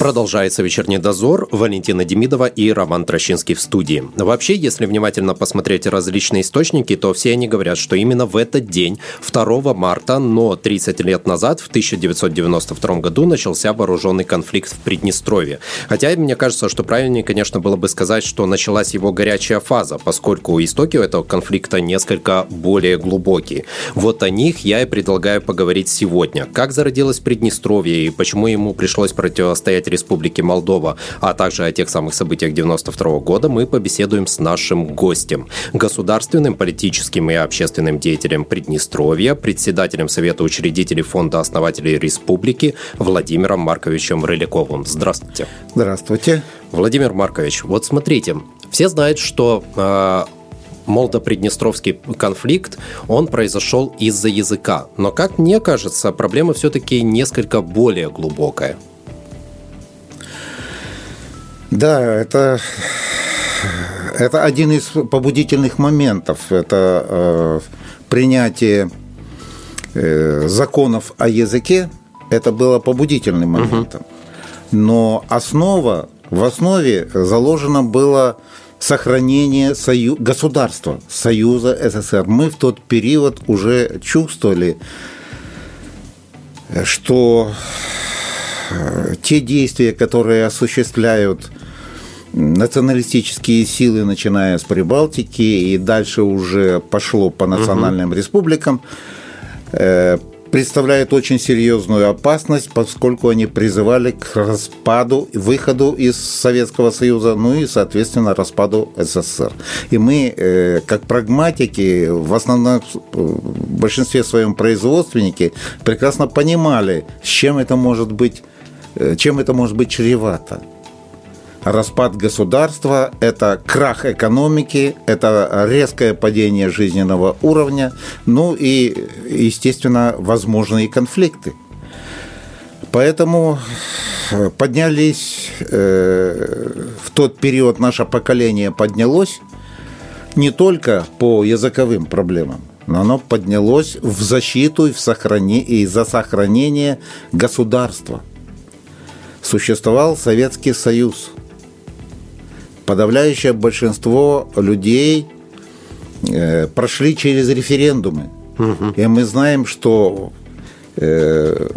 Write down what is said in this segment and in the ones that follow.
Продолжается вечерний дозор. Валентина Демидова и Роман Трощинский в студии. Вообще, если внимательно посмотреть различные источники, то все они говорят, что именно в этот день, 2 марта, но 30 лет назад, в 1992 году, начался вооруженный конфликт в Приднестровье. Хотя, мне кажется, что правильнее, конечно, было бы сказать, что началась его горячая фаза, поскольку истоки у этого конфликта несколько более глубокие. Вот о них я и предлагаю поговорить сегодня. Как зародилось Приднестровье и почему ему пришлось противостоять Республики Молдова, а также о тех самых событиях 92 года, мы побеседуем с нашим гостем, государственным, политическим и общественным деятелем Приднестровья, председателем Совета учредителей Фонда основателей Республики Владимиром Марковичем Рыляковым. Здравствуйте. Здравствуйте. Владимир Маркович, вот смотрите, все знают, что э, Молдо-Приднестровский конфликт, он произошел из-за языка. Но, как мне кажется, проблема все-таки несколько более глубокая. Да, это, это один из побудительных моментов. Это э, принятие э, законов о языке. Это было побудительным моментом. Но основа, в основе заложено было сохранение сою... государства, Союза СССР. Мы в тот период уже чувствовали, что те действия, которые осуществляют националистические силы, начиная с Прибалтики, и дальше уже пошло по национальным угу. республикам, э, представляют очень серьезную опасность, поскольку они призывали к распаду, выходу из Советского Союза, ну и, соответственно, распаду СССР. И мы, э, как прагматики, в основном в большинстве своем производственники, прекрасно понимали, с чем это может быть, э, чем это может быть чревато распад государства, это крах экономики, это резкое падение жизненного уровня, ну и, естественно, возможные конфликты. Поэтому э, поднялись, э, в тот период наше поколение поднялось не только по языковым проблемам, но оно поднялось в защиту и, в сохрани... и за сохранение государства. Существовал Советский Союз – подавляющее большинство людей э, прошли через референдумы. Угу. И мы знаем, что э,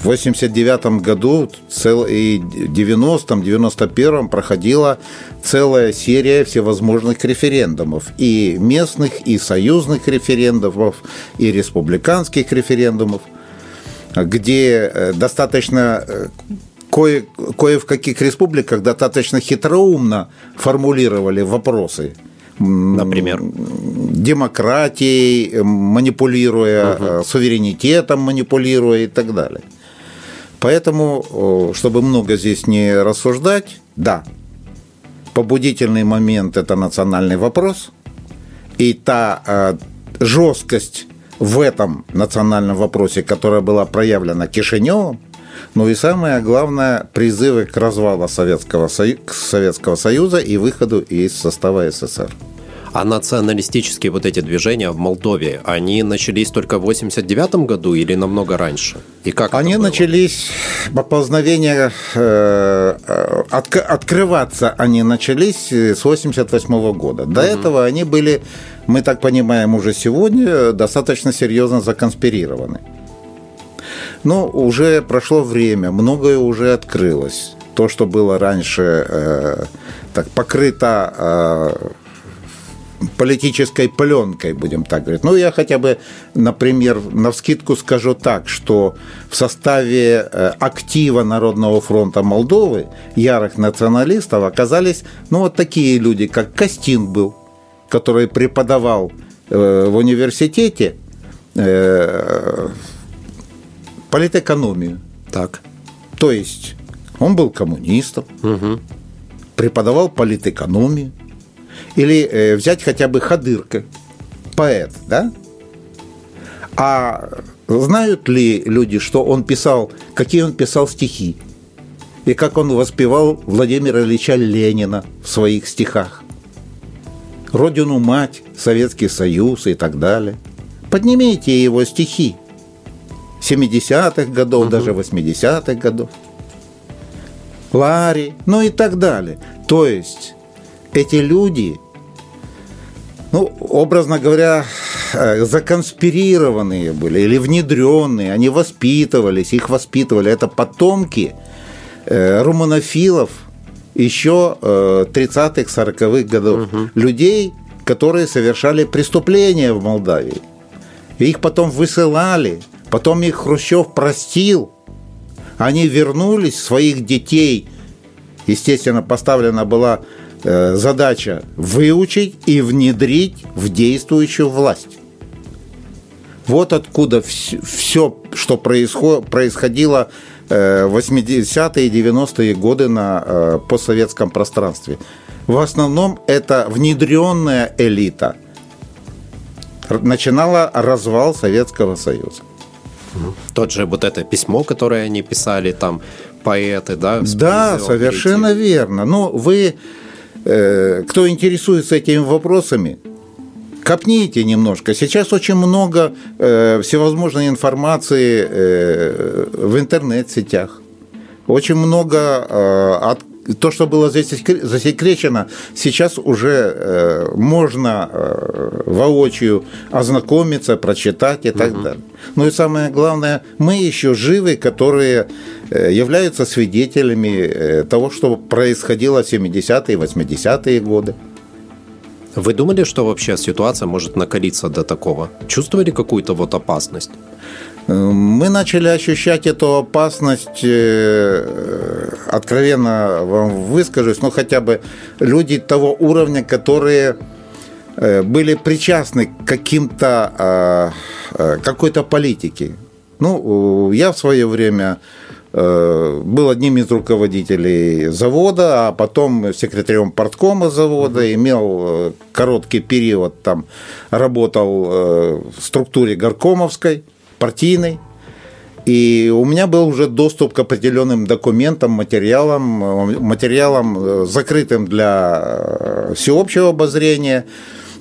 в 89 году цел, и 90-м, 91-м проходила целая серия всевозможных референдумов. И местных, и союзных референдумов, и республиканских референдумов, где э, достаточно кое, кое в каких республиках достаточно хитроумно формулировали вопросы. Например? Демократией, манипулируя, угу. суверенитетом манипулируя и так далее. Поэтому, чтобы много здесь не рассуждать, да, побудительный момент – это национальный вопрос, и та э, жесткость в этом национальном вопросе, которая была проявлена Кишиневым, ну и самое главное, призывы к развалу Советского, Сою... Советского Союза и выходу из состава СССР. А националистические вот эти движения в Молдове, они начались только в 89 году или намного раньше? И как Они начались, поползновения, э, от, открываться они начались с 88 года. До угу. этого они были, мы так понимаем уже сегодня, достаточно серьезно законспирированы. Но уже прошло время, многое уже открылось. То, что было раньше э, так покрыто э, политической пленкой, будем так говорить. Ну, я хотя бы, например, на вскидку скажу так, что в составе э, актива Народного фронта Молдовы ярых националистов оказались, ну, вот такие люди, как Костин был, который преподавал э, в университете э, политэкономию. Так. То есть он был коммунистом, угу. преподавал политэкономию. Или э, взять хотя бы Хадырка, поэт, да? А знают ли люди, что он писал, какие он писал стихи? и как он воспевал Владимира Ильича Ленина в своих стихах. Родину мать, Советский Союз и так далее. Поднимите его стихи 70-х годов, угу. даже 80-х годов. Ларри, ну и так далее. То есть эти люди, ну, образно говоря, э, законспирированные были или внедренные, они воспитывались, их воспитывали. Это потомки э, румынофилов еще э, 30-х, 40-х годов. Угу. Людей, которые совершали преступления в Молдавии. И их потом высылали, потом их Хрущев простил. Они вернулись, своих детей, естественно, поставлена была Э, задача выучить и внедрить в действующую власть. Вот откуда все, что происходило э, в 80-е и 90-е годы на э, постсоветском пространстве. В основном это внедренная элита начинала развал Советского Союза. Тот же вот это письмо, которое они писали, там поэты, да? Да, совершенно верно. Ну, вы Э, кто интересуется этими вопросами, копните немножко. Сейчас очень много э, всевозможной информации э, в интернет-сетях. Очень много э, от то, что было засекречено, сейчас уже э, можно э, воочию ознакомиться, прочитать и так угу. далее. Ну и самое главное, мы еще живы, которые э, являются свидетелями э, того, что происходило в 70-е, 80-е годы. Вы думали, что вообще ситуация может накалиться до такого? Чувствовали какую-то вот опасность? Мы начали ощущать эту опасность, э, откровенно вам выскажусь, ну хотя бы люди того уровня, которые э, были причастны к каким-то э, какой-то политике. Ну, я в свое время был одним из руководителей завода, а потом секретарем порткома завода, имел короткий период там, работал в структуре горкомовской – партийной. И у меня был уже доступ к определенным документам, материалам, материалам, э, закрытым для э, всеобщего обозрения.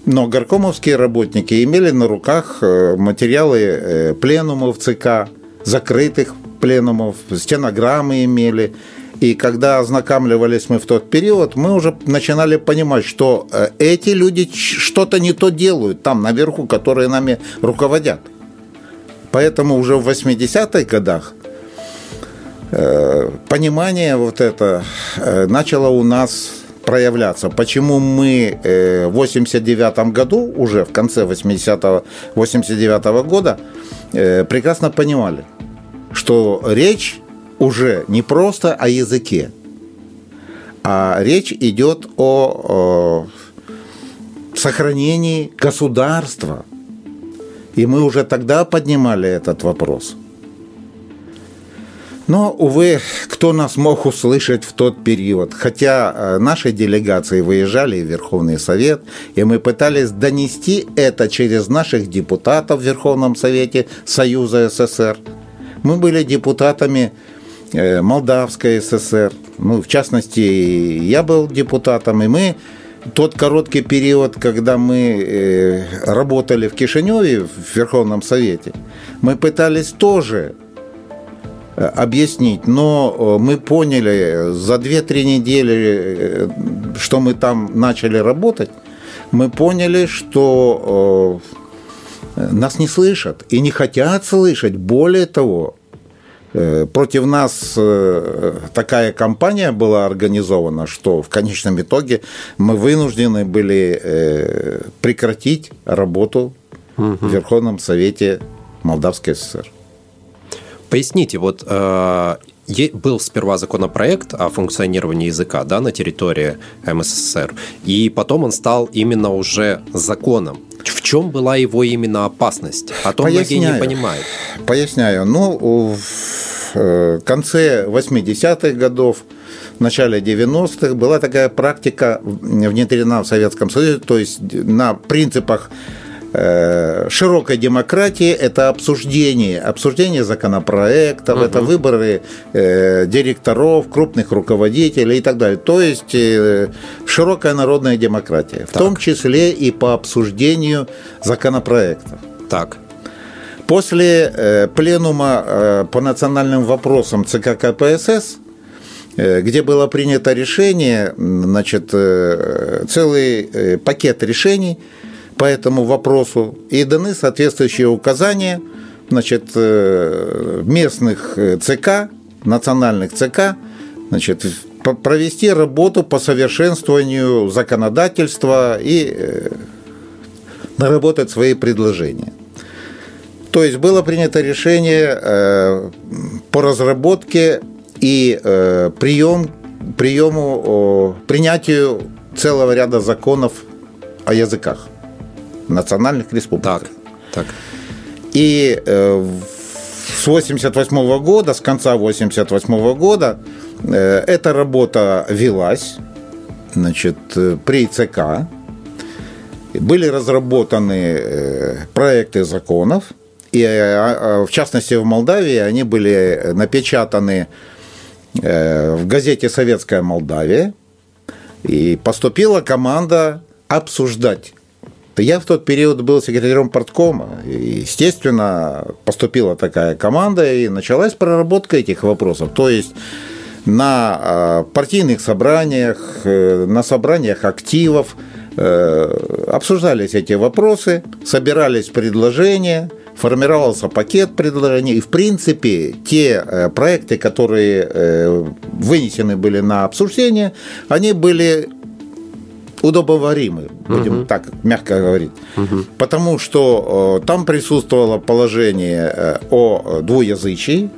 Но горкомовские работники имели на руках э, материалы пленумов ЦК, закрытых пленумов, стенограммы имели. И когда ознакомливались мы в тот период, мы уже начинали понимать, что эти люди что-то не то делают там наверху, которые нами руководят. Поэтому уже в 80-х годах э, понимание вот это э, начало у нас проявляться. Почему мы э, в 89 году, уже в конце 80-го, 89 -го года, прекрасно понимали, что речь уже не просто о языке, а речь идет о, о сохранении государства – и мы уже тогда поднимали этот вопрос. Но, увы, кто нас мог услышать в тот период? Хотя э, наши делегации выезжали в Верховный Совет, и мы пытались донести это через наших депутатов в Верховном Совете Союза СССР. Мы были депутатами э, Молдавской ССР. Ну, в частности, я был депутатом, и мы тот короткий период, когда мы э, работали в Кишиневе, в Верховном Совете, мы пытались тоже э, объяснить, но э, мы поняли за 2-3 недели, что мы там начали работать, мы поняли, что нас не слышат и не хотят слышать. Более того, против нас э, такая кампания была организована, что в конечном итоге мы вынуждены были э, прекратить работу угу. в Верховном Совете Молдавской ССР. Поясните, вот был сперва законопроект о функционировании языка да, на территории МССР, и потом он стал именно уже законом. В чем была его именно опасность? А то Поясняю. многие не понимают. Поясняю. Ну, в э, конце 80-х годов, в начале 90-х была такая практика внедрена в Советском Союзе, то есть на принципах широкой демократии – это обсуждение, обсуждение законопроектов, угу. это выборы э, директоров, крупных руководителей и так далее. То есть э, широкая народная демократия, в так. том числе и по обсуждению законопроектов. Так. После э, пленума э, по национальным вопросам ЦК КПСС э, где было принято решение, значит, э, целый э, пакет решений по этому вопросу и даны соответствующие указания значит, местных ЦК, национальных ЦК, значит, провести работу по совершенствованию законодательства и наработать свои предложения. То есть было принято решение э, по разработке и э, прием, приему, принятию целого ряда законов о языках национальных республик. Так, так. И э, с 88 года, с конца 88 года эта работа велась значит, при ЦК. Были разработаны проекты законов – и э, а, в частности в Молдавии они были напечатаны э, в газете «Советская Молдавия», и поступила команда обсуждать. Я в тот период был секретарем порткома, и, естественно, поступила такая команда, и началась проработка этих вопросов. То есть на а, партийных собраниях, э, на собраниях активов обсуждались эти вопросы, собирались предложения, формировался пакет предложений, и, в принципе, те э, проекты, которые э, вынесены были на обсуждение, они были удобоваримы, будем угу. так мягко говорить. Угу. Потому что э, там присутствовало положение о двуязычии.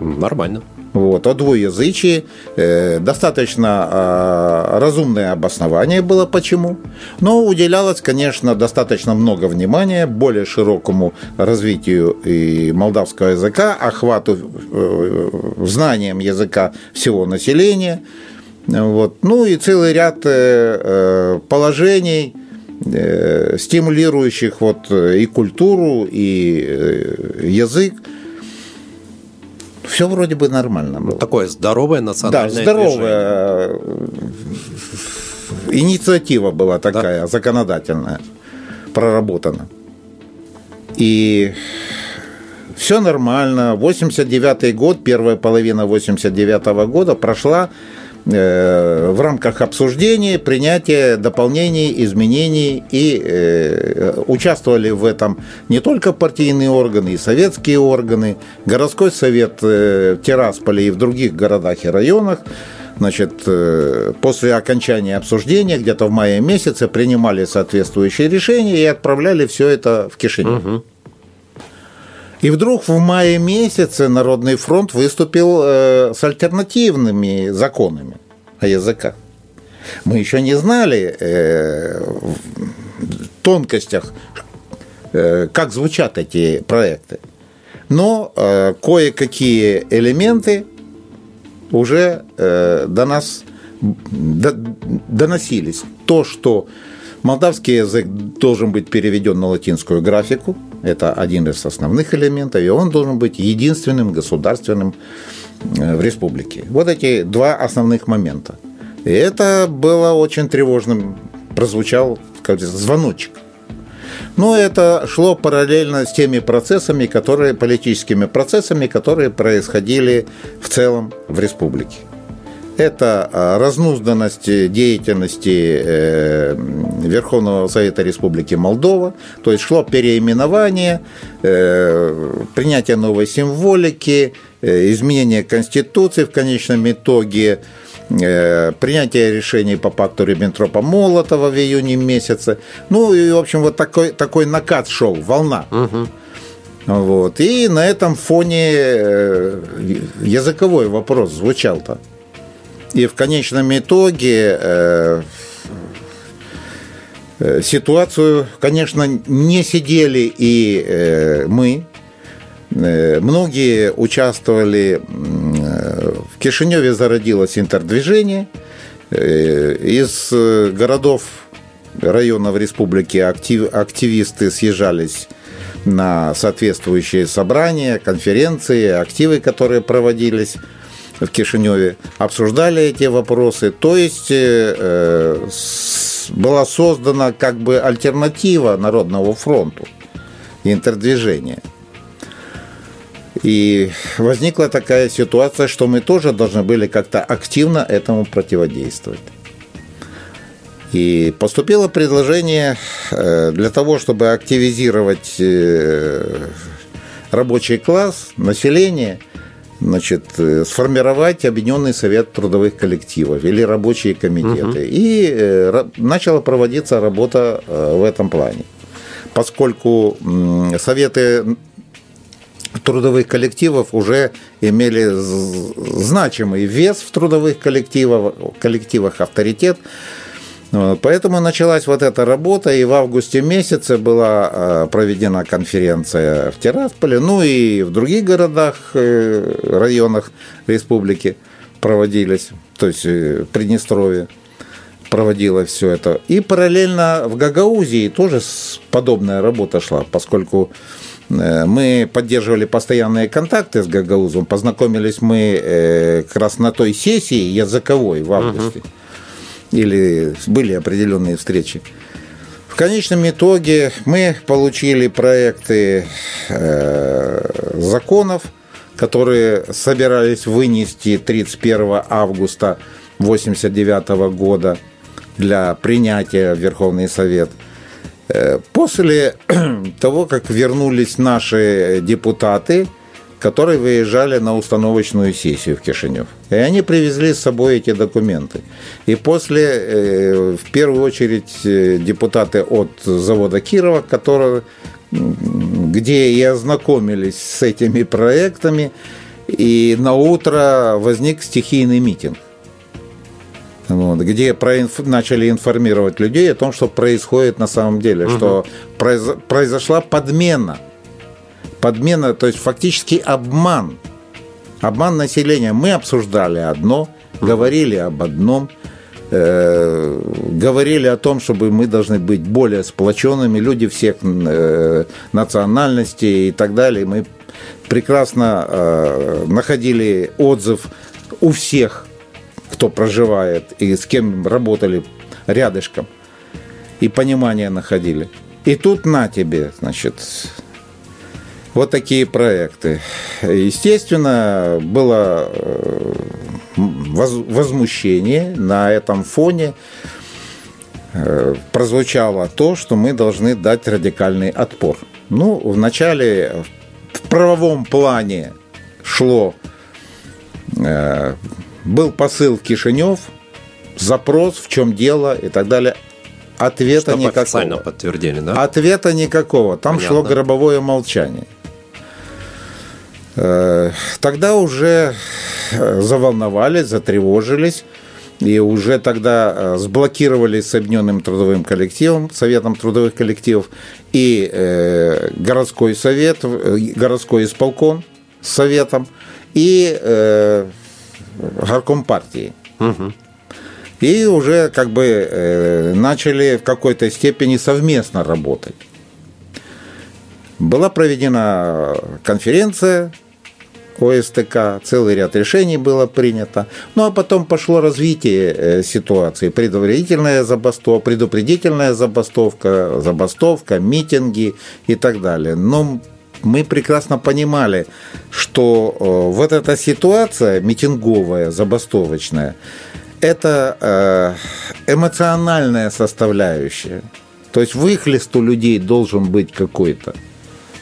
Нормально. Вот, о двуязычии. Э, достаточно э, разумное обоснование было почему. Но уделялось, конечно, достаточно много внимания более широкому развитию и молдавского языка, охвату э, знанием языка всего населения. Вот. Ну и целый ряд положений, стимулирующих вот и культуру, и язык все вроде бы нормально было. Такое здоровое национальное Да, здоровая движение. инициатива была такая, да. законодательная, проработана. И все нормально. 89 год, первая половина 89 года прошла Э, в рамках обсуждения, принятия дополнений, изменений и э, участвовали в этом не только партийные органы, и советские органы, городской совет э, в Тирасполе и в других городах и районах. Значит, после окончания обсуждения, где-то в мае месяце, принимали соответствующие решения и отправляли все это в Кишинев. Угу. И вдруг в мае месяце Народный фронт выступил э, с альтернативными законами о языках. Мы еще не знали э, в тонкостях, э, как звучат эти проекты. Но кое-какие элементы уже до нас до, доносились. То, что молдавский язык должен быть переведен на латинскую графику – это один из основных элементов, и он должен быть единственным государственным э, в республике. Вот эти два основных момента. И это было очень тревожным, прозвучал как звоночек. Но это шло параллельно с теми процессами, которые, политическими процессами, которые происходили в целом в республике это а, разнузданность деятельности э, Верховного Совета Республики Молдова, то есть шло переименование, э, принятие новой символики, э, изменение Конституции в конечном итоге, принятие решений по пакту Риббентропа-Молотова в июне месяце. Ну и, в общем, вот такой, такой накат шел, волна. Угу. Вот. И на этом фоне языковой вопрос звучал-то. И в конечном итоге э, э, ситуацию, конечно, не сидели и э, мы. Многие участвовали. В Кишиневе зародилось интердвижение. Из городов районов республики актив, активисты съезжались на соответствующие собрания, конференции, активы, которые проводились в Кишиневе, обсуждали эти вопросы. То есть э, была создана как бы альтернатива Народному фронту, интердвижение. И возникла такая ситуация, что мы тоже должны были как-то активно этому противодействовать. И поступило предложение э, для того, чтобы активизировать э, рабочий класс, население, значит, э, сформировать Объединенный совет трудовых коллективов или рабочие комитеты. Угу. И начала проводиться работа в этом плане. Поскольку советы трудовых коллективов уже имели значимый вес в трудовых коллективах, коллективах авторитет, Поэтому началась вот эта работа, и в августе месяце была э, проведена конференция в Тирасполе, ну и в других городах, э, районах республики проводились, то есть э, Приднестровье проводила все это. И параллельно в Гагаузии тоже подобная работа шла, поскольку мы поддерживали постоянные контакты с Гагаузом, познакомились мы как раз на той сессии языковой в августе. Uh-huh или были определенные встречи. В конечном итоге мы получили проекты э, законов, которые собирались вынести 31 августа 1989 года для принятия в Верховный Совет. Э, после того, как вернулись наши депутаты – которые выезжали на установочную сессию в Кишинев. И они привезли с собой эти документы. И после, э, в первую очередь, э, депутаты от завода Кирова, которые, где и ознакомились с этими проектами, и на утро возник стихийный митинг. Вот, где проинф... начали информировать людей о том, что происходит на самом деле, угу. что произ... произошла подмена – подмена, то есть фактически обман. Обман населения. Мы обсуждали одно, говорили об одном, э, говорили о том, чтобы мы должны быть более сплоченными, люди всех э, национальностей и так далее. Мы прекрасно э, находили отзыв у всех, кто проживает и с кем работали рядышком, и понимание находили. И тут на тебе, значит, вот такие проекты. Естественно, было э, возмущение на этом фоне. Э, прозвучало то, что мы должны дать радикальный отпор. Ну, вначале в правовом плане шло, э, был посыл Кишинев, запрос, в чем дело и так далее. Ответа Чтобы никакого. подтвердили, да? Ответа никакого. Там Понятно. шло гробовое молчание. Э, тогда уже э, заволновались, затревожились, и уже тогда э, сблокировали с Объединенным трудовым коллективом, Советом трудовых коллективов, и городской совет, городской исполком с Советом, и горком партии. Угу. И уже как бы начали в какой-то степени совместно работать. Была проведена конференция ОСТК, целый ряд решений было принято. Ну а потом пошло развитие э, ситуации. Предупредительная забастовка, предупредительная забастовка, забастовка, митинги и так далее. Но мы прекрасно понимали, что э, вот эта ситуация митинговая, забастовочная, это э, эмоциональная составляющая. То есть выхлест у людей должен быть какой-то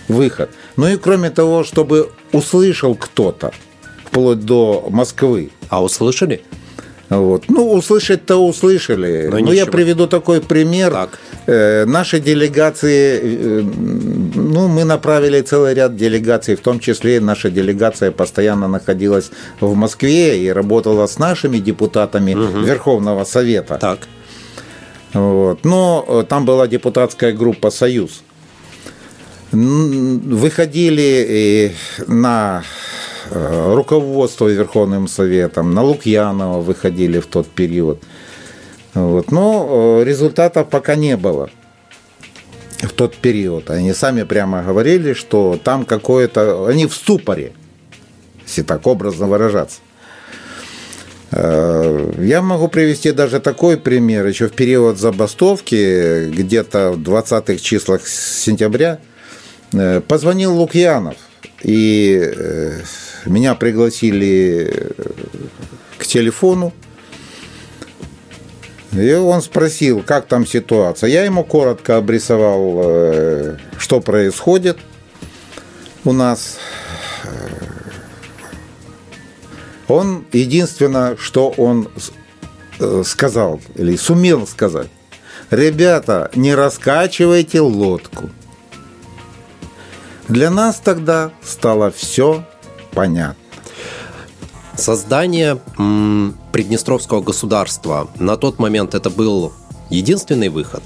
выход. Ну и кроме того, чтобы услышал кто-то, вплоть до Москвы. А услышали? Вот. Ну, услышать-то услышали. Но, Но я приведу такой пример. Так. Э, наши делегации, э, ну, мы направили целый ряд делегаций, в том числе наша делегация постоянно находилась в Москве и работала с нашими депутатами угу. Верховного Совета. Так. Вот. Но э, там была депутатская группа «Союз» выходили на руководство Верховным Советом, на Лукьянова выходили в тот период. Вот. Но результатов пока не было в тот период. Они сами прямо говорили, что там какое-то... Они в ступоре, если так образно выражаться. Э, я могу привести даже такой пример. Еще в период забастовки, где-то в 20-х числах сентября, э, позвонил Лукьянов. И э, меня пригласили к телефону. И он спросил, как там ситуация. Я ему коротко обрисовал, что происходит у нас. Он единственное, что он э, сказал или сумел сказать, ребята, не раскачивайте лодку. Для нас тогда стало все понятно. Создание Приднестровского государства на тот момент это был единственный выход.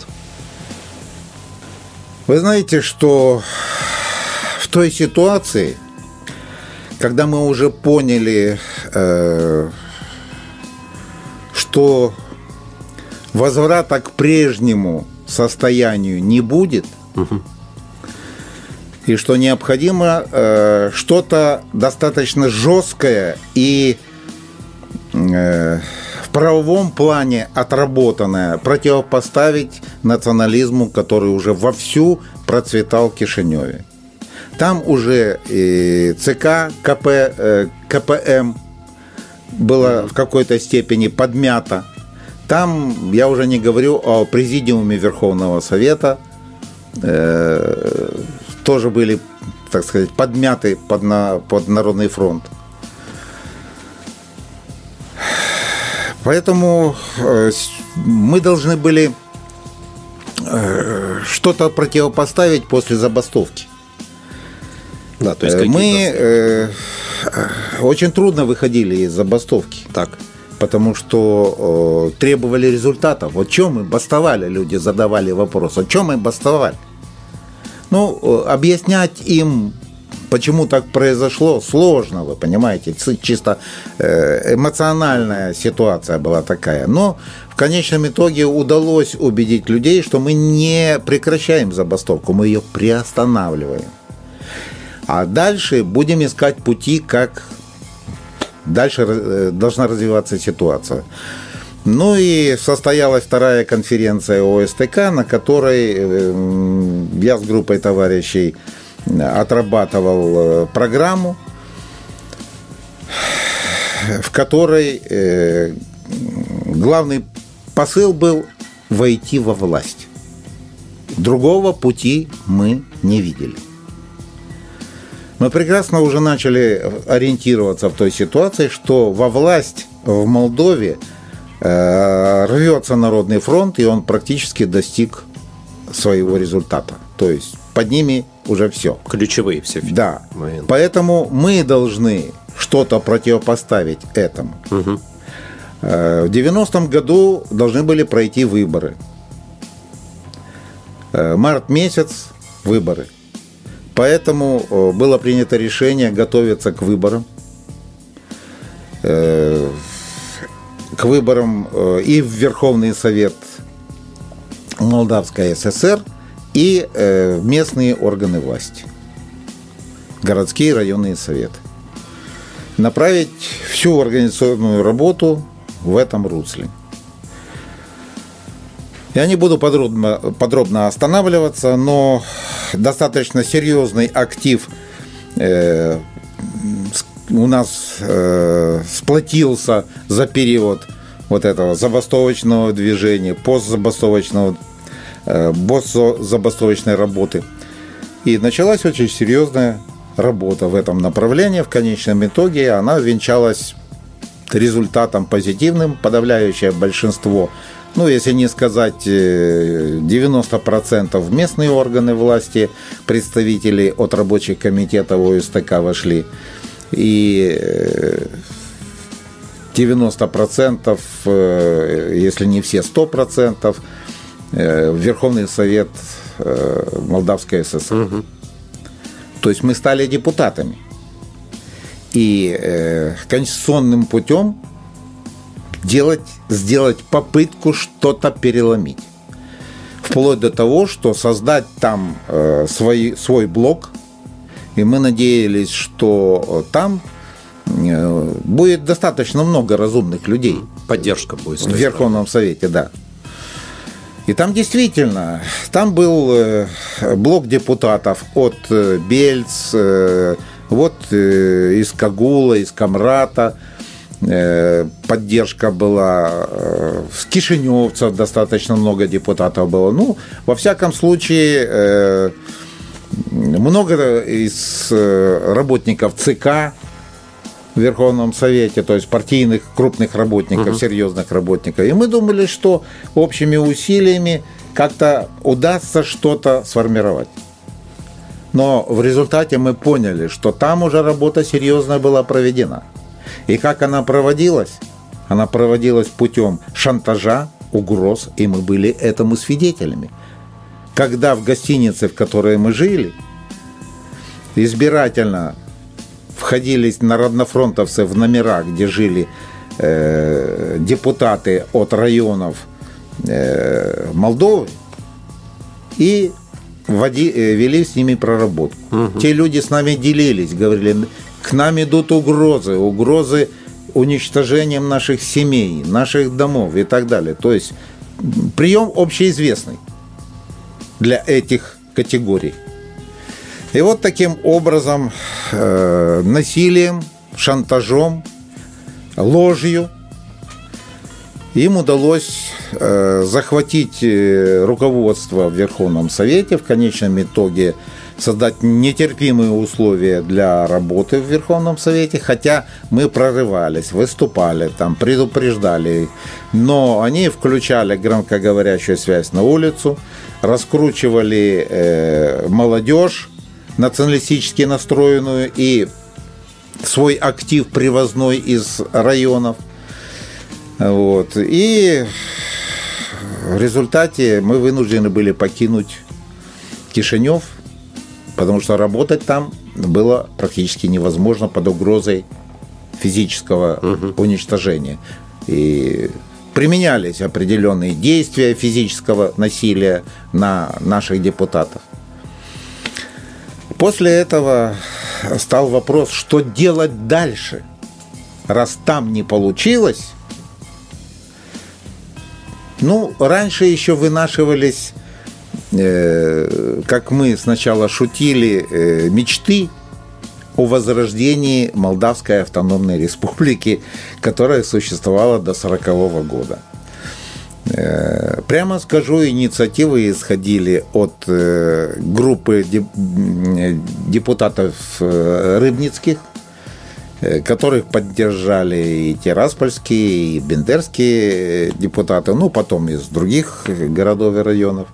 Вы знаете, что в той ситуации когда мы уже поняли, э, что возврата к прежнему состоянию не будет, угу. И что необходимо э, что-то достаточно жесткое и э, в правовом плане отработанное противопоставить национализму, который уже вовсю процветал в Кишиневе. Там уже и ЦК, КП, э, КПМ было в какой-то степени подмято. Там, я уже не говорю о президиуме Верховного Совета, э, тоже были, так сказать, подмяты под, на, под Народный фронт. Поэтому э, мы должны были э, что-то противопоставить после забастовки. Да, то есть э, мы э, очень трудно выходили из забастовки. Так. Потому что э, требовали результатов. Вот чем мы бастовали, люди задавали вопрос. О чем мы бастовали? Ну, э, объяснять им, почему так произошло, сложно, вы понимаете. Чисто э, эмоциональная ситуация была такая. Но в конечном итоге удалось убедить людей, что мы не прекращаем забастовку, мы ее приостанавливаем. А дальше будем искать пути, как дальше э, должна развиваться ситуация. Ну и состоялась вторая конференция ОСТК, на которой э, я с группой товарищей отрабатывал э, программу, в которой главный посыл был войти во власть. Другого пути мы не видели. Мы прекрасно уже начали ориентироваться в той ситуации, что во власть в Молдове э, рвется Народный фронт, и он практически достиг своего результата. То есть под ними уже все. Ключевые все. Да. Моменты. Поэтому мы должны что-то противопоставить этому. Угу. В 90-м году должны были пройти выборы. Э, март месяц – выборы. Поэтому э, было принято решение готовиться к выборам. Э, к выборам э, и в Верховный Совет Молдавской ССР, и в местные органы власти. Городские и районные советы. Направить всю организационную работу в этом русле. Я не буду подробно, подробно останавливаться, но достаточно серьезный актив э, у нас э, сплотился за период вот этого забастовочного движения, постзабастовочного, э, постзабастовочной работы. И началась очень серьезная работа в этом направлении. В конечном итоге она венчалась результатом позитивным. Подавляющее большинство ну, если не сказать 90% э, местные органы власти, представители от рабочих комитетов ОСТК вошли, и 90%, э, э, если не все 100%, в Верховный Совет Молдавской ССР. Угу. То есть мы стали депутатами. И конституционным путем делать, сделать попытку что-то переломить. Вплоть до того, что создать там э, свой, свой блок, и мы надеялись, что там э, будет достаточно много разумных людей. Поддержка будет. В Верховном Совете, да. И там действительно, там был э, блок депутатов от э, Бельц, э, вот из Кагула, из Камрата, поддержка была, с кишиневцев достаточно много депутатов было. Ну, во всяком случае, много из работников ЦК в Верховном Совете, то есть партийных крупных работников, угу. серьезных работников. И мы думали, что общими усилиями как-то удастся что-то сформировать. Но в результате мы поняли, что там уже работа серьезная была проведена. И как она проводилась? Она проводилась путем шантажа, угроз, и мы были этому свидетелями. Когда в гостинице, в которой мы жили, избирательно входились народнофронтовцы в номера, где жили э, депутаты от районов э, Молдовы, и води, э, вели с ними проработку. Угу. Те люди с нами делились, говорили, к нам идут угрозы, угрозы уничтожением наших семей, наших домов и так далее. То есть прием общеизвестный для этих категорий. И вот таким образом, э, насилием, шантажом, ложью им удалось э, захватить э, руководство в Верховном Совете, в конечном итоге создать нетерпимые условия для работы в Верховном Совете, хотя мы прорывались, выступали, там, предупреждали, но они включали громкоговорящую связь на улицу, раскручивали э, молодежь, националистически настроенную и свой актив привозной из районов. Вот. И в результате мы вынуждены были покинуть Кишинев, потому что работать там было практически невозможно под угрозой физического угу. уничтожения. И применялись определенные действия физического насилия на наших депутатов. После этого стал вопрос, что делать дальше. Раз там не получилось, ну, раньше еще вынашивались, как мы сначала шутили, э, мечты о возрождении Молдавской автономной республики, которая существовала до 1940 года. Э, прямо скажу, инициативы исходили от э, группы депутатов э, рыбницких, которых поддержали и Тираспольские, и Бендерские депутаты, ну, потом из других городов и районов.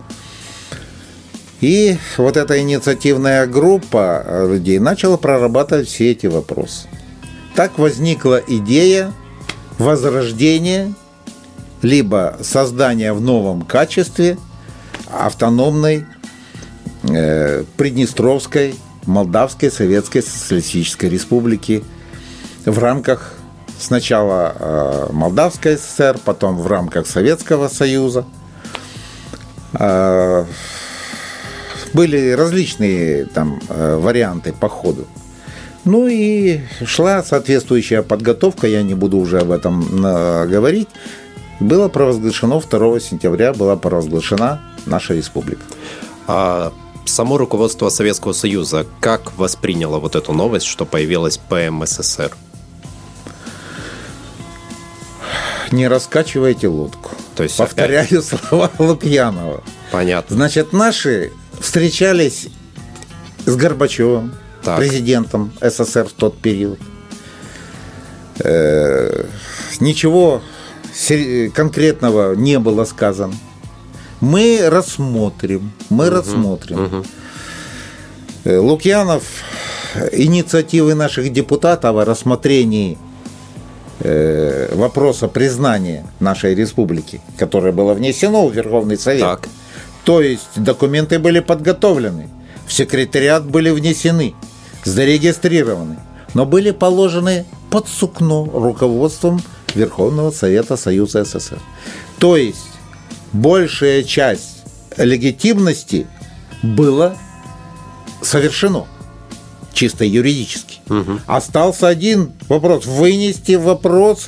И вот эта инициативная группа людей начала прорабатывать все эти вопросы. Так возникла идея возрождения либо создание в новом качестве автономной э, Приднестровской Молдавской Советской Социалистической Республики в рамках сначала э, Молдавской ССР, потом в рамках Советского Союза. Э, были различные там э, варианты по ходу. Ну и шла соответствующая подготовка, я не буду уже об этом э, говорить было провозглашено 2 сентября, была провозглашена наша республика. А само руководство Советского Союза как восприняло вот эту новость, что появилась ПМССР? Не раскачивайте лодку. То есть Повторяю опять... слова Лукьянова. Понятно. Значит, наши встречались с Горбачевым, так. президентом СССР в тот период. Э, ничего конкретного не было сказано. Мы рассмотрим, мы угу, рассмотрим. Угу. Лукьянов инициативы наших депутатов о рассмотрении э, вопроса признания нашей республики, которое было внесено в Верховный Совет. Так. То есть документы были подготовлены, в секретариат были внесены, зарегистрированы, но были положены под сукно руководством Верховного Совета Союза СССР. То есть большая часть легитимности было совершено чисто юридически. Угу. Остался один вопрос. Вынести вопрос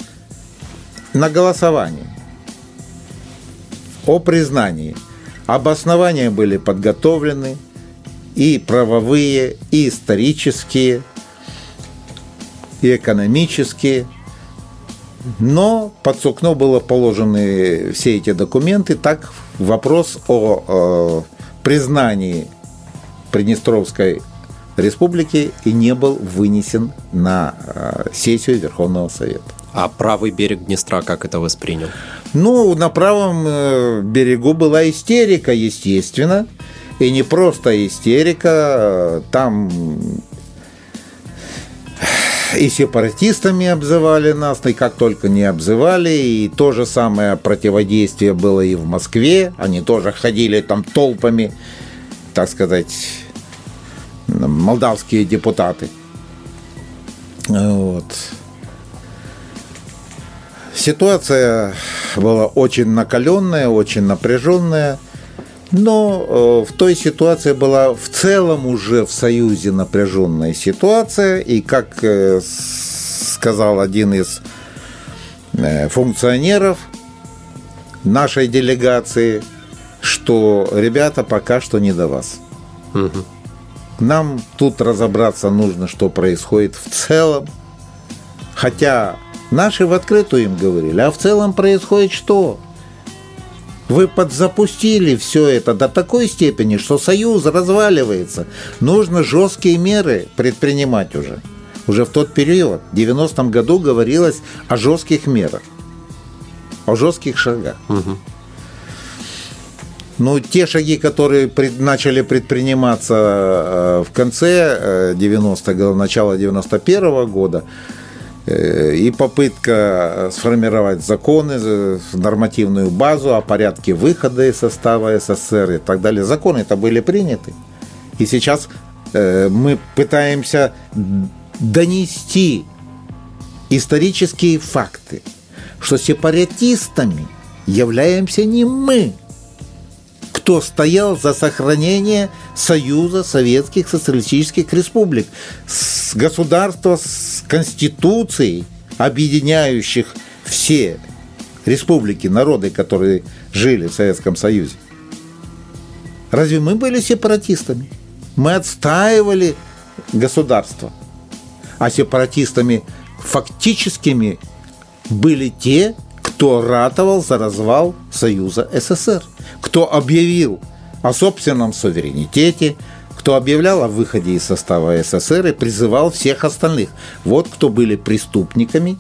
на голосование о признании. Обоснования были подготовлены и правовые, и исторические, и экономические. Но под сукно было положены все эти документы. Так вопрос о, о признании Приднестровской республики и не был вынесен на э, сессию Верховного Совета. А правый берег Днестра как это воспринял? Ну, на правом э, берегу была истерика, естественно. И не просто истерика, там и сепаратистами обзывали нас, и как только не обзывали, и то же самое противодействие было и в Москве, они тоже ходили там толпами, так сказать, молдавские депутаты. Вот. Ситуация была очень накаленная, очень напряженная, но э, в той ситуации была в целом уже в Союзе напряженная ситуация, и как э, сказал один из э, функционеров нашей делегации, что ребята пока что не до вас. Угу. Нам тут разобраться нужно, что происходит в целом. Хотя наши в открытую им говорили, а в целом происходит что? Вы подзапустили все это до такой степени, что союз разваливается. Нужно жесткие меры предпринимать уже. Уже в тот период, в 90-м году, говорилось о жестких мерах, о жестких шагах. Угу. Ну, те шаги, которые пред, начали предприниматься э, в конце 90-х, э, начала 91-го года, и попытка сформировать законы, нормативную базу о порядке выхода из состава СССР и так далее. Законы это были приняты. И сейчас мы пытаемся донести исторические факты, что сепаратистами являемся не мы, кто стоял за сохранение Союза Советских Социалистических Республик, с государства с конституцией, объединяющих все республики, народы, которые жили в Советском Союзе. Разве мы были сепаратистами? Мы отстаивали государство. А сепаратистами фактическими были те, кто ратовал за развал Союза СССР кто объявил о собственном суверенитете, кто объявлял о выходе из состава СССР и призывал всех остальных. Вот кто были преступниками,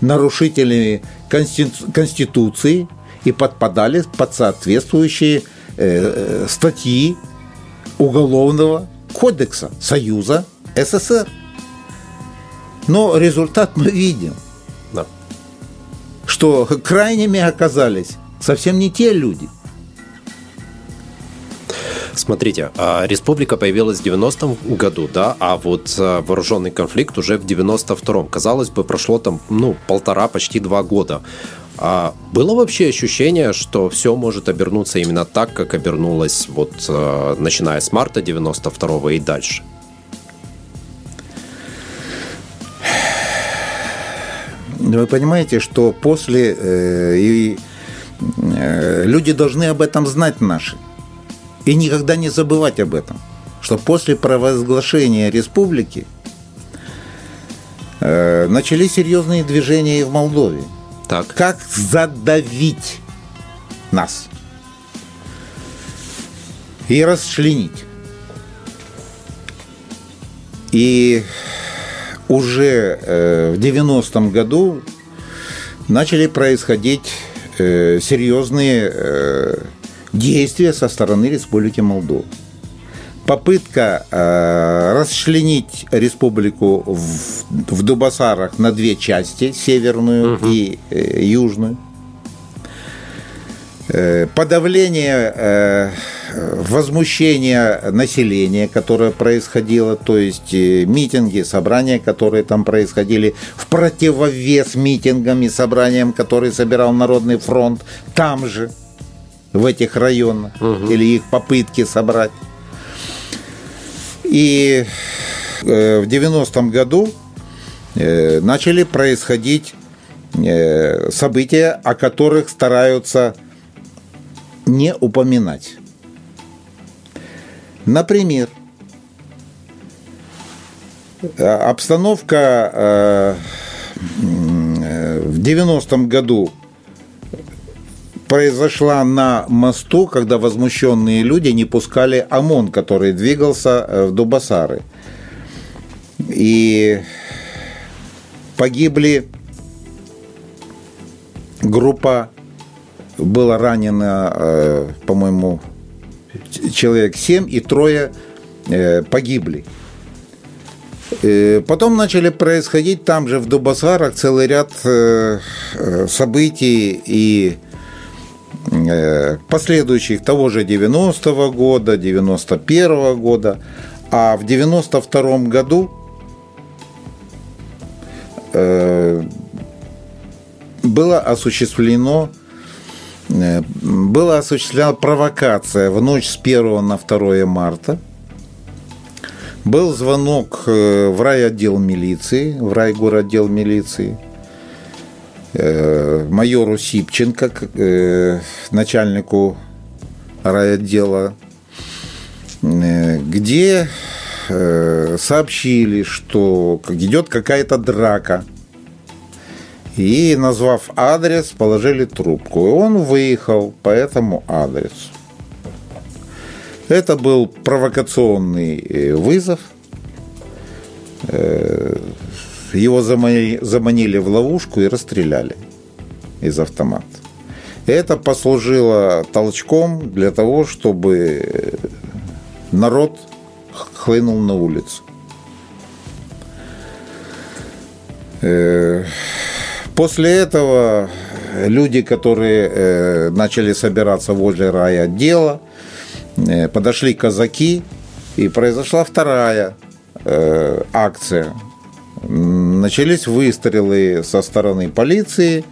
нарушителями Конституции и подпадали под соответствующие э, э, статьи Уголовного кодекса Союза СССР. Но результат мы видим. Что крайними оказались совсем не те люди – Смотрите, а, республика появилась в 90-м году, да, а вот а, вооруженный конфликт уже в 92-м. Казалось бы, прошло там, ну, полтора, почти два года. А было вообще ощущение, что все может обернуться именно так, как обернулось вот а, начиная с марта 92-го и дальше? Вы понимаете, что после э, и э, люди должны об этом знать наши. И никогда не забывать об этом, что после провозглашения республики э, начались серьезные движения и в Молдове. Так. Как задавить нас и расчленить. И уже э, в 90-м году начали происходить э, серьезные э, действия со стороны Республики Молдова. Попытка э, расчленить республику в, в Дубасарах на две части, северную угу. и э, южную. Э, подавление э, возмущение населения, которое происходило, то есть э, митинги, собрания, которые там происходили, в противовес митингам и собраниям, которые собирал Народный фронт там же, в этих районах, угу. или их попытки собрать. И э, в 90-м году э, начали происходить события, о которых стараются не упоминать. Например, обстановка э, в 90-м году произошла на мосту, когда возмущенные люди не пускали ОМОН, который двигался э, в Дубасары. И погибли группа, было ранено, э, по-моему, человек 7 и трое э, погибли. Э, потом начали происходить там же в Дубасарах целый ряд э, событий и последующих того же 90-го года, 91-го года. А в 92 году было осуществлено была осуществлена провокация в ночь с 1 на 2 марта. Был звонок э, в райотдел милиции, в райгороддел милиции, э, майору Сипченко, начальнику райотдела, где сообщили, что идет какая-то драка – и, назвав адрес, положили трубку. И он выехал по этому адресу. Это был провокационный э, вызов. Э, его заманили в ловушку и расстреляли из автомата. Это послужило толчком для того, чтобы народ хлынул на улицу. Э, После этого люди, которые э, начали собираться возле райотдела, э, подошли казаки, и произошла вторая э, акция. Начались выстрелы со стороны полиции,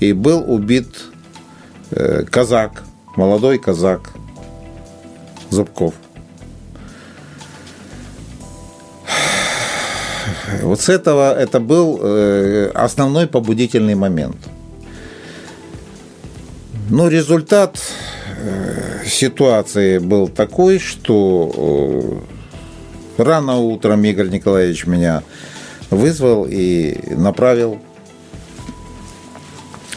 и был убит казак, молодой казак Зубков. Вот с этого это был э, основной побудительный момент. Но результат э, ситуации был такой, что э, рано утром Игорь Николаевич меня вызвал и направил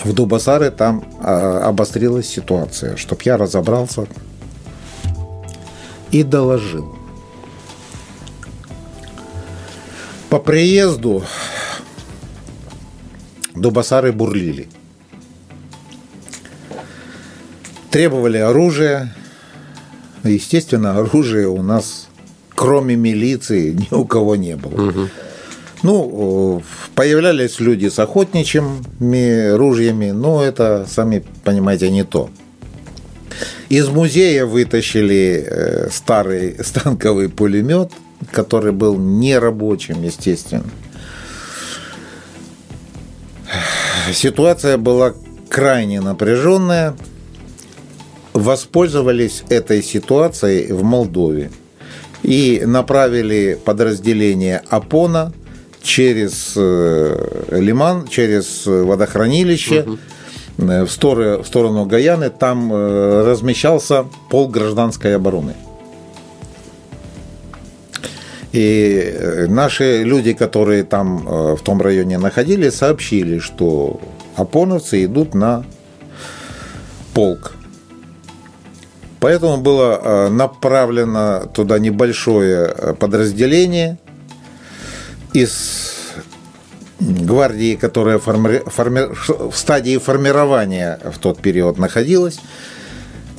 в Дубасары, там а, обострилась ситуация, чтобы я разобрался и доложил. По приезду дубасары бурлили. Требовали оружия. Естественно, оружия у нас, кроме милиции, ни у кого не было. Угу. Ну, появлялись люди с охотничьими ружьями, но это, сами понимаете, не то. Из музея вытащили э, старый станковый пулемет – который был нерабочим, естественно. Ситуация была крайне напряженная. Воспользовались этой ситуацией в Молдове и направили подразделение Апона через э, Лиман, через водохранилище угу. в, сторону, в сторону Гаяны. Там э, размещался пол гражданской обороны. И э, наши люди, которые там э, в том районе находились, сообщили, что апоновцы идут на полк. Поэтому было э, направлено туда небольшое подразделение из гвардии, которая форми... Форми... в стадии формирования в тот период находилась,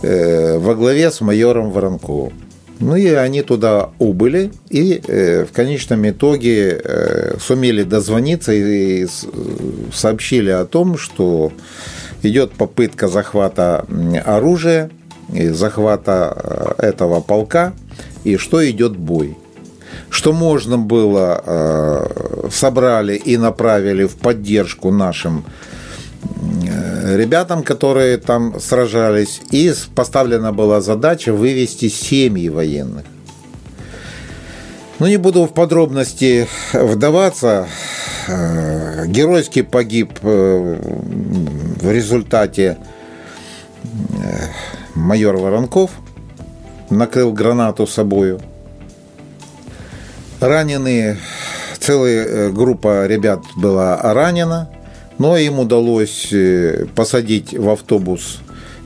во главе с майором Воронковым. Ну и они туда убыли и э, в конечном итоге э, сумели дозвониться и, и сообщили о том, что идет попытка захвата оружия захвата этого полка и что идет бой. Что можно было, собрали и направили в поддержку нашим ребятам, которые там сражались, и поставлена была задача вывести семьи военных. Ну, не буду в подробности вдаваться. Э, геройски погиб э, в результате э, майор Воронков. Накрыл гранату собою. Раненые, целая группа ребят была ранена, но им удалось посадить в автобус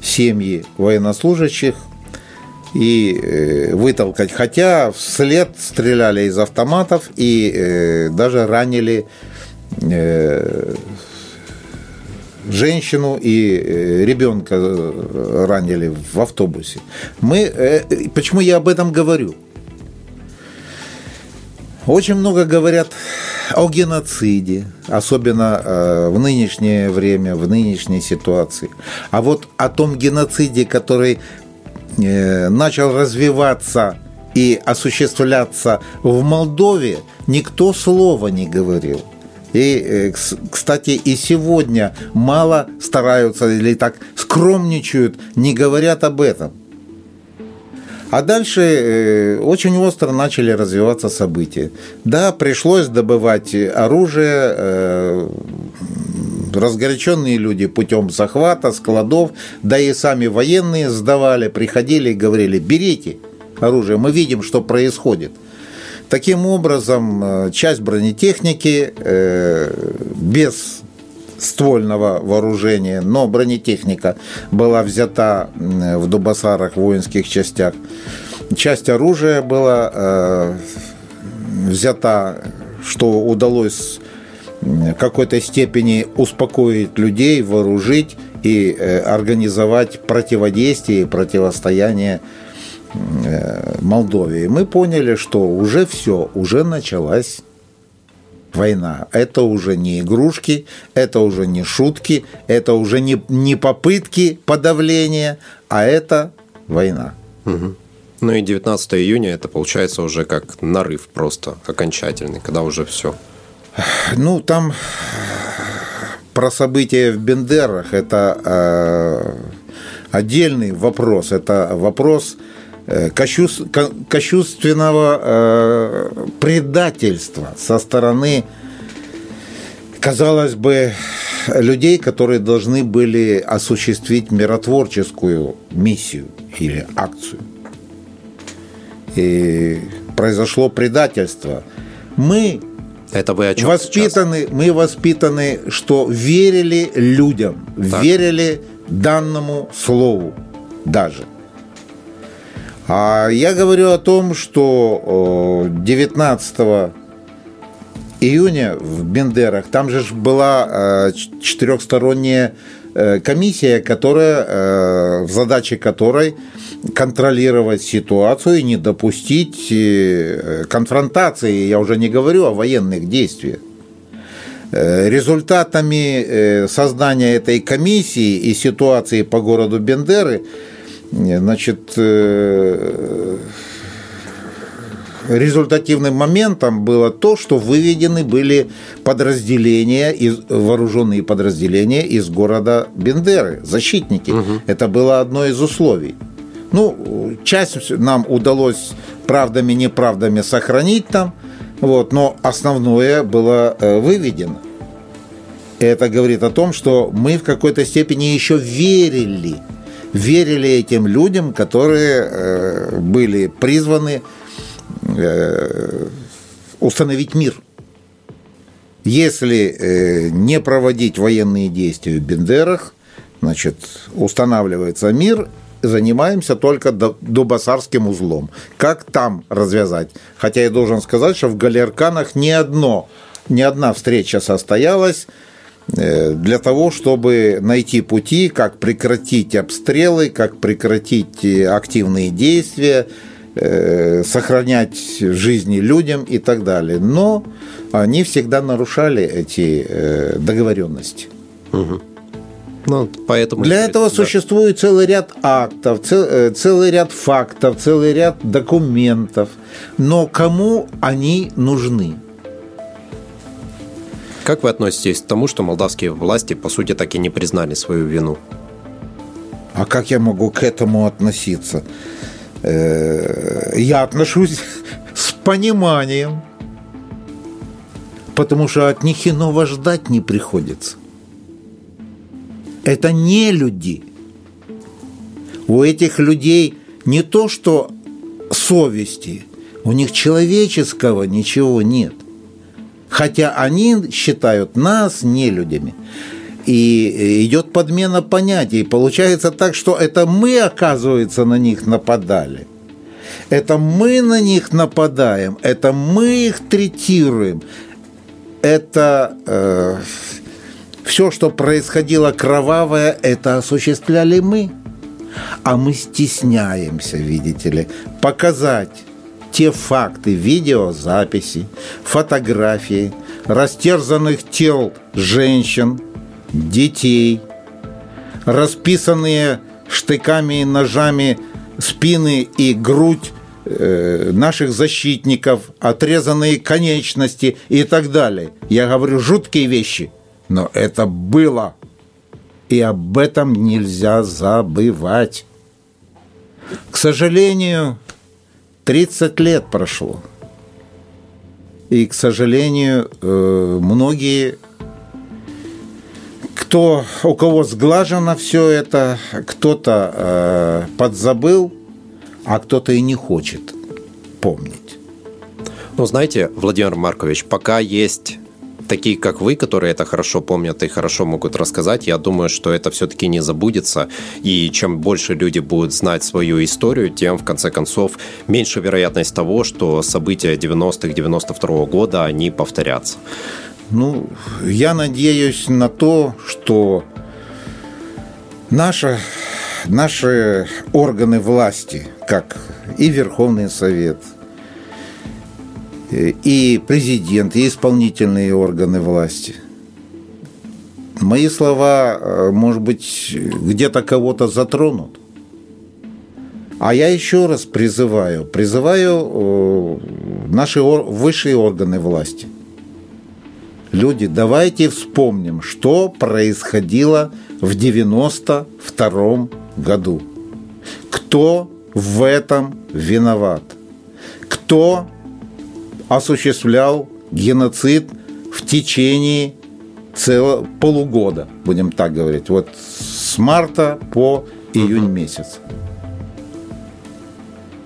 семьи военнослужащих – и э, вытолкать. Хотя вслед стреляли из автоматов и э, даже ранили э, женщину и ребенка ранили в автобусе. Мы, почему я об этом говорю? Очень много говорят о геноциде, особенно в нынешнее время, в нынешней ситуации. А вот о том геноциде, который Э, начал развиваться и осуществляться в Молдове, никто слова не говорил. И, э, кстати, и сегодня мало стараются или так скромничают, не говорят об этом. А дальше э, очень остро начали развиваться события. Да, пришлось добывать оружие, разгоряченные люди путем захвата складов, да и сами военные сдавали, приходили и говорили, берите оружие, мы видим, что происходит. Таким образом, э, часть бронетехники э, без ствольного вооружения, но бронетехника была взята в Дубасарах, в воинских частях. Часть оружия была э, взята, что удалось какой-то степени успокоить людей, вооружить и э, организовать противодействие и противостояние э, Молдовии. Мы поняли, что уже все, уже началась война. Это уже не игрушки, это уже не шутки, это уже не, не попытки подавления, а это война. Угу. Ну и 19 июня это получается уже как нарыв просто окончательный, когда уже все. Ну, там про события в Бендерах это э, отдельный вопрос. Это вопрос э, кощунственного э, предательства со стороны, казалось бы, людей, которые должны были осуществить миротворческую миссию или акцию. И произошло предательство. Мы это вы о чем воспитаны, сейчас? Мы воспитаны, что верили людям, так. верили данному слову даже. А я говорю о том, что 19 июня в Бендерах, там же была э, четырехсторонняя э, комиссия, которая, э, в задаче которой контролировать ситуацию и не допустить конфронтации, я уже не говорю о военных действиях. Результатами создания этой комиссии и ситуации по городу Бендеры, значит, результативным моментом было то, что выведены были подразделения, из, вооруженные подразделения из города Бендеры, защитники. Угу. Это было одно из условий. Ну, часть нам удалось правдами-неправдами сохранить там, вот, но основное было э, выведено. Это говорит о том, что мы в какой-то степени еще верили, верили этим людям, которые э, были призваны э, установить мир. Если не проводить военные действия в Бендерах, значит, устанавливается мир, занимаемся только Дубасарским узлом. Как там развязать? Хотя я должен сказать, что в Галерканах ни одно, ни одна встреча состоялась э, для того, чтобы найти пути, как прекратить обстрелы, как прекратить э, активные действия, э, сохранять жизни людям и так далее. Но они всегда нарушали эти договоренности. Угу. Ну, поэтому... Для этого да. существует целый ряд актов, цел- э, целый ряд фактов, целый ряд документов. Но кому они нужны? Как вы относитесь к тому, что молдавские власти, по сути, так и не признали свою вину? А как я могу к этому относиться? Э, Я отношусь с пониманием, потому что от них иного ждать не приходится. Это не люди. У этих людей не то, что совести, у них человеческого ничего нет. Хотя они считают нас нелюдями. И идет подмена понятий. Получается так, что это мы, оказывается, на них нападали. Это мы на них нападаем, это мы их третируем. Это э, все, что происходило кровавое, это осуществляли мы. А мы стесняемся, видите ли, показать те факты, видеозаписи, фотографии растерзанных тел женщин, детей, расписанные штыками и ножами спины и грудь э, наших защитников, отрезанные конечности и так далее. Я говорю жуткие вещи, но это было. И об этом нельзя забывать. К сожалению, 30 лет прошло. И, к сожалению, э, многие, кто, у кого сглажено все это, кто-то э, подзабыл, а кто-то и не хочет помнить. Ну, знаете, Владимир Маркович, пока есть такие, как вы, которые это хорошо помнят и хорошо могут рассказать, я думаю, что это все-таки не забудется. И чем больше люди будут знать свою историю, тем, в конце концов, меньше вероятность того, что события 90-х, 92 года, они повторятся. Ну, я надеюсь на то, что наша, наши органы власти, как и Верховный Совет, и президент, и исполнительные органы власти. Мои слова, э, может быть, где-то кого-то затронут. А я еще раз призываю, призываю э, наши высшие органы власти. Люди, давайте вспомним, что происходило в 92 году. Кто в этом виноват? Кто осуществлял геноцид в течение целого полугода, будем так говорить, вот с марта по июнь месяц.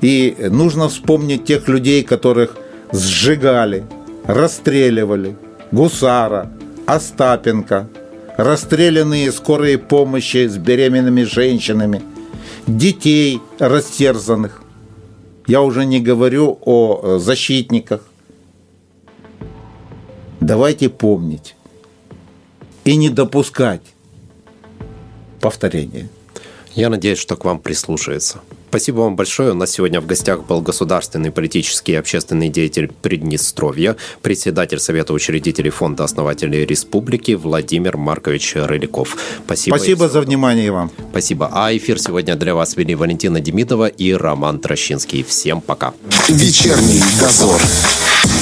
И нужно вспомнить тех людей, которых сжигали, расстреливали, Гусара, Остапенко, расстрелянные скорые помощи с беременными женщинами, детей растерзанных. Я уже не говорю о защитниках. Давайте помнить и не допускать повторения. Я надеюсь, что к вам прислушаются. Спасибо вам большое. У нас сегодня в гостях был государственный политический и общественный деятель Приднестровья, председатель Совета учредителей Фонда основателей Республики Владимир Маркович Рыляков. Спасибо. Спасибо за внимание вам. Спасибо. А эфир сегодня для вас вели Валентина Демидова и Роман Трощинский. Всем пока. Вечерний дозор.